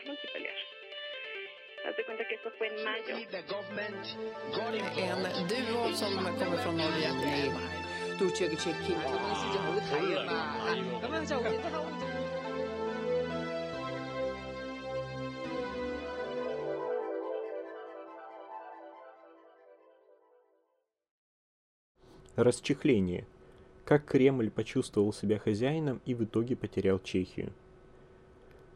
nosotros multipelear. Haz de cuenta que esto fue en mayo. En duo som kommer från Norge. Расчехление. Как Кремль почувствовал себя хозяином и в итоге потерял Чехию.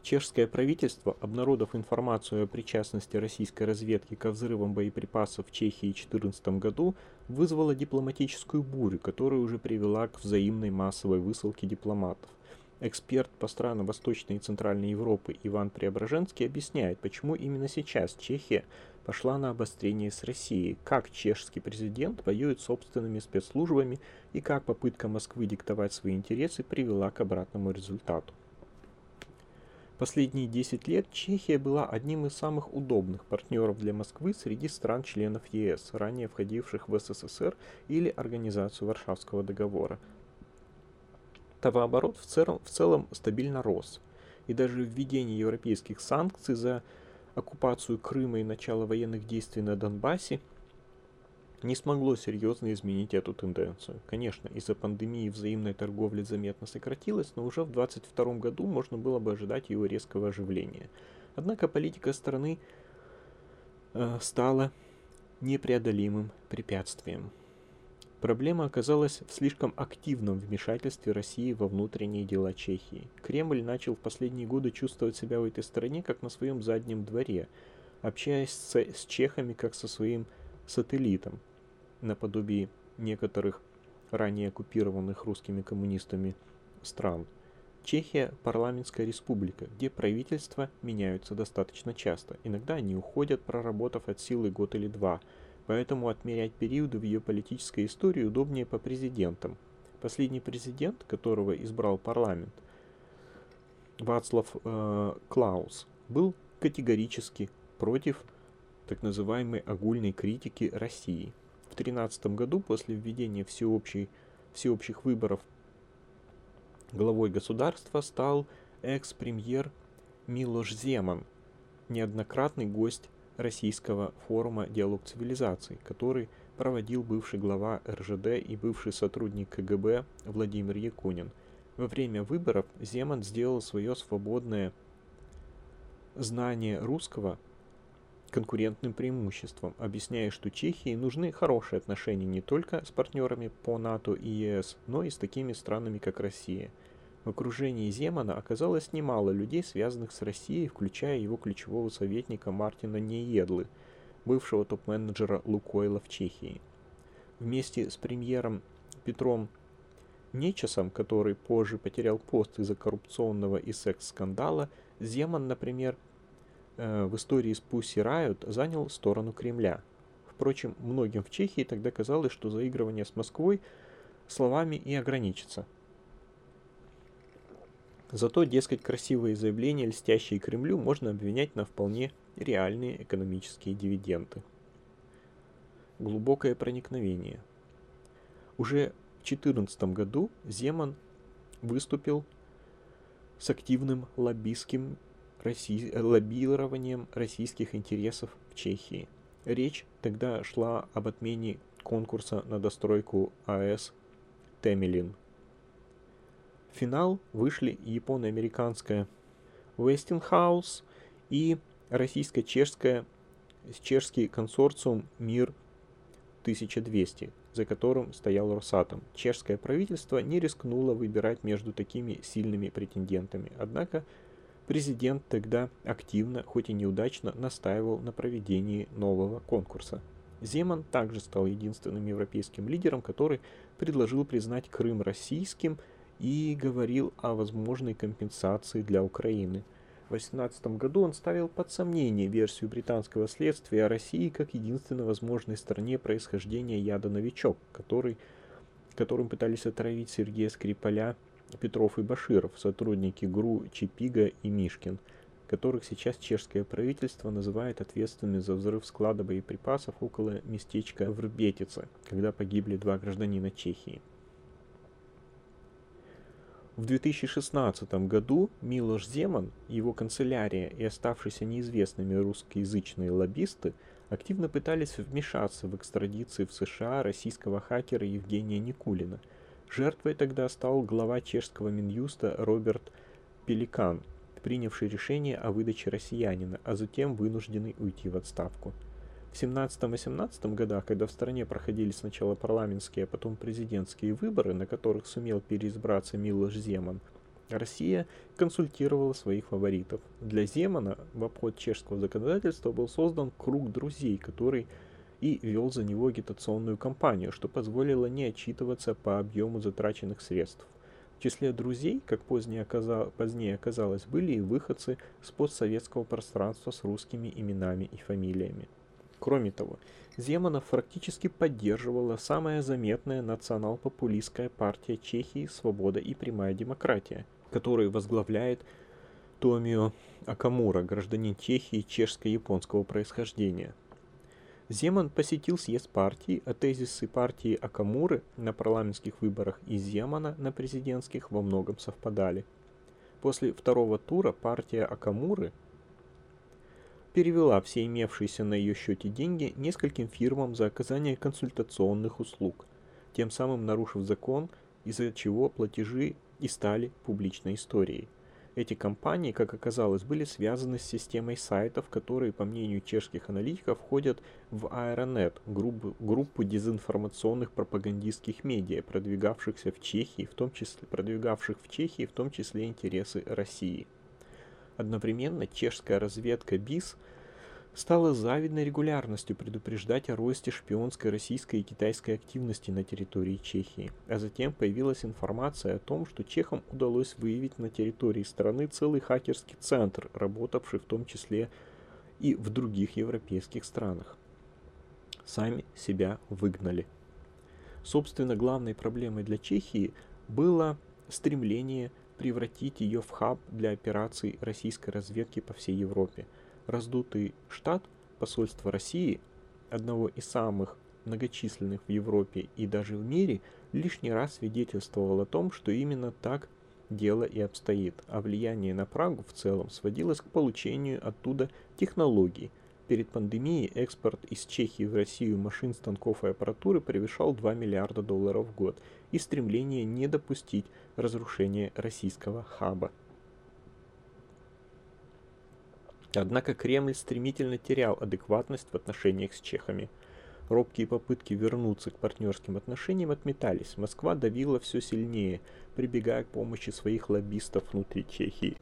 Чешское правительство, обнародовав информацию о причастности российской разведки ко взрывам боеприпасов в Чехии в 2014 году, вызвало дипломатическую бурю, которая уже привела к взаимной массовой высылке дипломатов. Эксперт по странам Восточной и Центральной Европы Иван Преображенский объясняет, почему именно сейчас Чехия пошла на обострение с Россией, как чешский президент воюет собственными спецслужбами и как попытка Москвы диктовать свои интересы привела к обратному результату. Последние 10 лет Чехия была одним из самых удобных партнеров для Москвы среди стран-членов ЕС, ранее входивших в СССР или Организацию Варшавского договора. Товарооборот в целом, в целом стабильно рос, и даже введение европейских санкций за оккупацию Крыма и начало военных действий на Донбассе – не смогло серьезно изменить эту тенденцию. Конечно, из-за пандемии взаимная торговля заметно сократилась, но уже в 2022 году можно было бы ожидать его резкого оживления. Однако политика страны э, стала непреодолимым препятствием. Проблема оказалась в слишком активном вмешательстве России во внутренние дела Чехии. Кремль начал в последние годы чувствовать себя в этой стране как на своем заднем дворе, общаясь с, с чехами как со своим сателлитом, наподобие некоторых ранее оккупированных русскими коммунистами стран. Чехия – парламентская республика, где правительства меняются достаточно часто. Иногда они уходят, проработав от силы год или два, поэтому отмерять периоды в ее политической истории удобнее по президентам. Последний президент, которого избрал парламент, Вацлав э, Клаус, был категорически против так называемой огульной критики России – в 2013 году, после введения всеобщей, всеобщих выборов, главой государства стал экс-премьер Милош Земан, неоднократный гость российского форума «Диалог цивилизаций», который проводил бывший глава РЖД и бывший сотрудник КГБ Владимир Якунин. Во время выборов Земан сделал свое свободное знание русского конкурентным преимуществом, объясняя, что Чехии нужны хорошие отношения не только с партнерами по НАТО и ЕС, но и с такими странами, как Россия. В окружении Земана оказалось немало людей, связанных с Россией, включая его ключевого советника Мартина Неедлы, бывшего топ-менеджера Лукойла в Чехии. Вместе с премьером Петром Нечасом, который позже потерял пост из-за коррупционного и секс-скандала, Земан, например, в истории с Пусси Райот занял сторону Кремля. Впрочем, многим в Чехии тогда казалось, что заигрывание с Москвой словами и ограничится. Зато, дескать, красивые заявления, льстящие Кремлю, можно обвинять на вполне реальные экономические дивиденды. Глубокое проникновение. Уже в 2014 году Земан выступил с активным лоббистским Россий, лоббированием российских интересов в Чехии. Речь тогда шла об отмене конкурса на достройку АЭС Темелин. В финал вышли японо-американская Westinghouse и российско-чешская чешский консорциум «Мир 1200», за которым стоял Росатом. Чешское правительство не рискнуло выбирать между такими сильными претендентами, однако Президент тогда активно, хоть и неудачно, настаивал на проведении нового конкурса. Земан также стал единственным европейским лидером, который предложил признать Крым российским и говорил о возможной компенсации для Украины. В 2018 году он ставил под сомнение версию британского следствия о России как единственной возможной стране происхождения яда «Новичок», который, которым пытались отравить Сергея Скрипаля Петров и Баширов, сотрудники ГРУ Чипига и Мишкин, которых сейчас чешское правительство называет ответственными за взрыв склада боеприпасов около местечка Врбетица, когда погибли два гражданина Чехии. В 2016 году Милош Земан, его канцелярия и оставшиеся неизвестными русскоязычные лоббисты активно пытались вмешаться в экстрадицию в США российского хакера Евгения Никулина. Жертвой тогда стал глава чешского Минюста Роберт Пеликан, принявший решение о выдаче россиянина, а затем вынужденный уйти в отставку. В 17-18 годах, когда в стране проходили сначала парламентские, а потом президентские выборы, на которых сумел переизбраться Милош Земан, Россия консультировала своих фаворитов. Для Земана в обход чешского законодательства был создан круг друзей, который и вел за него агитационную кампанию, что позволило не отчитываться по объему затраченных средств. В числе друзей, как позднее, оказал, позднее оказалось, были и выходцы с постсоветского пространства с русскими именами и фамилиями. Кроме того, Земанов практически поддерживала самая заметная национал-популистская партия Чехии «Свобода и прямая демократия», которую возглавляет Томио Акамура, гражданин Чехии чешско-японского происхождения. Земан посетил съезд партии, а тезисы партии Акамуры на парламентских выборах и Земана на президентских во многом совпадали. После второго тура партия Акамуры – перевела все имевшиеся на ее счете деньги нескольким фирмам за оказание консультационных услуг, тем самым нарушив закон, из-за чего платежи и стали публичной историей. Эти компании, как оказалось, были связаны с системой сайтов, которые, по мнению чешских аналитиков, входят в Аэронет, группу, группу дезинформационных пропагандистских медиа, продвигавшихся в Чехии, в том числе продвигавших в Чехии, в том числе интересы России. Одновременно чешская разведка БИС стала завидной регулярностью предупреждать о росте шпионской российской и китайской активности на территории Чехии. А затем появилась информация о том, что чехам удалось выявить на территории страны целый хакерский центр, работавший в том числе и в других европейских странах. Сами себя выгнали. Собственно, главной проблемой для Чехии было стремление превратить ее в хаб для операций российской разведки по всей Европе. Раздутый штат посольства России, одного из самых многочисленных в Европе и даже в мире, лишний раз свидетельствовал о том, что именно так дело и обстоит, а влияние на Прагу в целом сводилось к получению оттуда технологий – Перед пандемией экспорт из Чехии в Россию машин, станков и аппаратуры превышал 2 миллиарда долларов в год и стремление не допустить разрушения российского хаба. Однако Кремль стремительно терял адекватность в отношениях с чехами. Робкие попытки вернуться к партнерским отношениям отметались. Москва давила все сильнее, прибегая к помощи своих лоббистов внутри Чехии.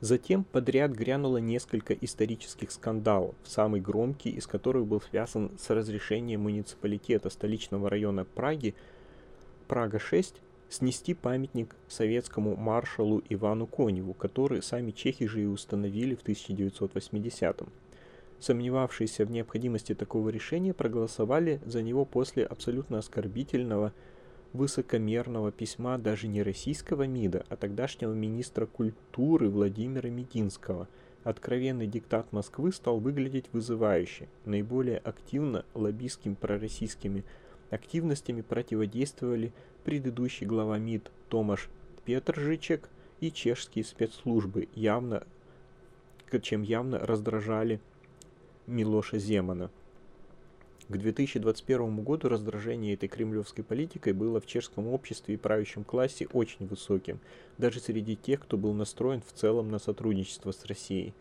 Затем подряд грянуло несколько исторических скандалов, самый громкий из которых был связан с разрешением муниципалитета столичного района Праги, Прага-6, снести памятник советскому маршалу Ивану Коневу, который сами чехи же и установили в 1980-м. Сомневавшиеся в необходимости такого решения проголосовали за него после абсолютно оскорбительного высокомерного письма даже не российского МИДа, а тогдашнего министра культуры Владимира Мединского. Откровенный диктат Москвы стал выглядеть вызывающе. Наиболее активно лоббистским пророссийскими активностями противодействовали предыдущий глава МИД Томаш Петржичек и чешские спецслужбы, явно, чем явно раздражали Милоша Земана. К 2021 году раздражение этой кремлевской политикой было в чешском обществе и правящем классе очень высоким, даже среди тех, кто был настроен в целом на сотрудничество с Россией.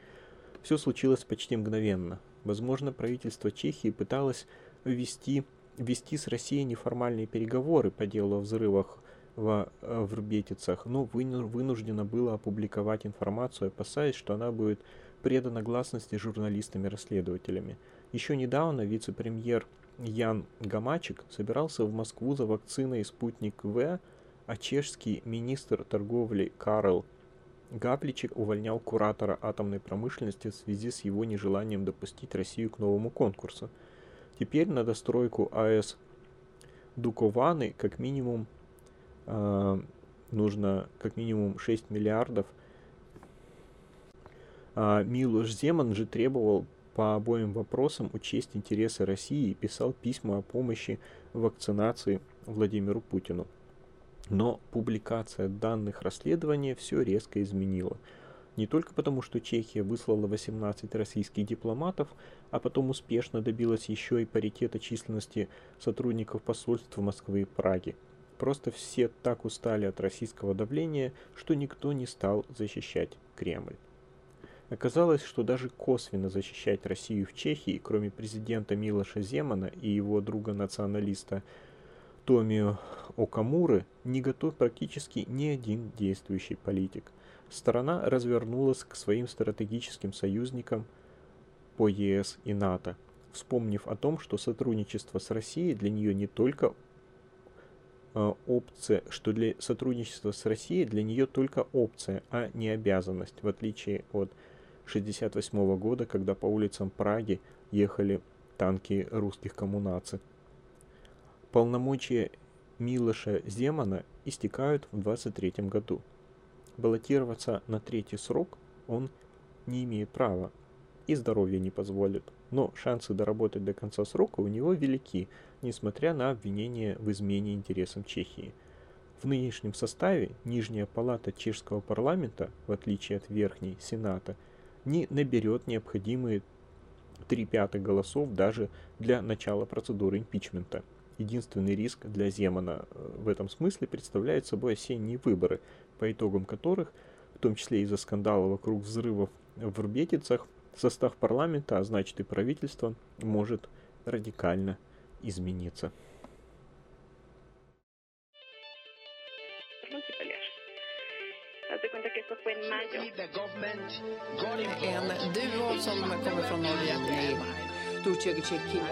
Все случилось почти мгновенно. Возможно, правительство Чехии пыталось ввести, ввести с Россией неформальные переговоры по делу о взрывах э, в Рбетицах, но вынуждено было опубликовать информацию, опасаясь, что она будет предана гласности журналистами-расследователями. Еще недавно вице-премьер Ян Гамачик собирался в Москву за вакциной «Спутник В», а чешский министр торговли Карл Гапличек увольнял куратора атомной промышленности в связи с его нежеланием допустить Россию к новому конкурсу. Теперь на достройку АЭС Дукованы как минимум э, нужно как минимум 6 миллиардов. А Милош Земан же требовал по обоим вопросам учесть интересы России и писал письма о помощи вакцинации Владимиру Путину. Но публикация данных расследования все резко изменила. Не только потому, что Чехия выслала 18 российских дипломатов, а потом успешно добилась еще и паритета численности сотрудников посольств Москвы и Праги. Просто все так устали от российского давления, что никто не стал защищать Кремль. Оказалось, что даже косвенно защищать Россию в Чехии, кроме президента Милоша Земана и его друга-националиста Томио Окамуры, не готов практически ни один действующий политик. Страна развернулась к своим стратегическим союзникам по ЕС и НАТО, вспомнив о том, что сотрудничество с Россией для нее не только э, опция, что для сотрудничества с Россией для нее только опция, а не обязанность, в отличие от 1968 года, когда по улицам Праги ехали танки русских коммунаций. Полномочия Милоша Земана истекают в 23 году. Баллотироваться на третий срок он не имеет права и здоровье не позволит. Но шансы доработать до конца срока у него велики, несмотря на обвинение в измене интересам Чехии. В нынешнем составе Нижняя палата чешского парламента, в отличие от Верхней Сената, не наберет необходимые 3 пятых голосов даже для начала процедуры импичмента. Единственный риск для Земана э, в этом смысле представляет собой осенние выборы, по итогам которых, в том числе из-за скандала вокруг взрывов в Рубетицах, состав парламента, а значит и правительства, может радикально измениться. En duo som kommer från Norge.杜这个 check in。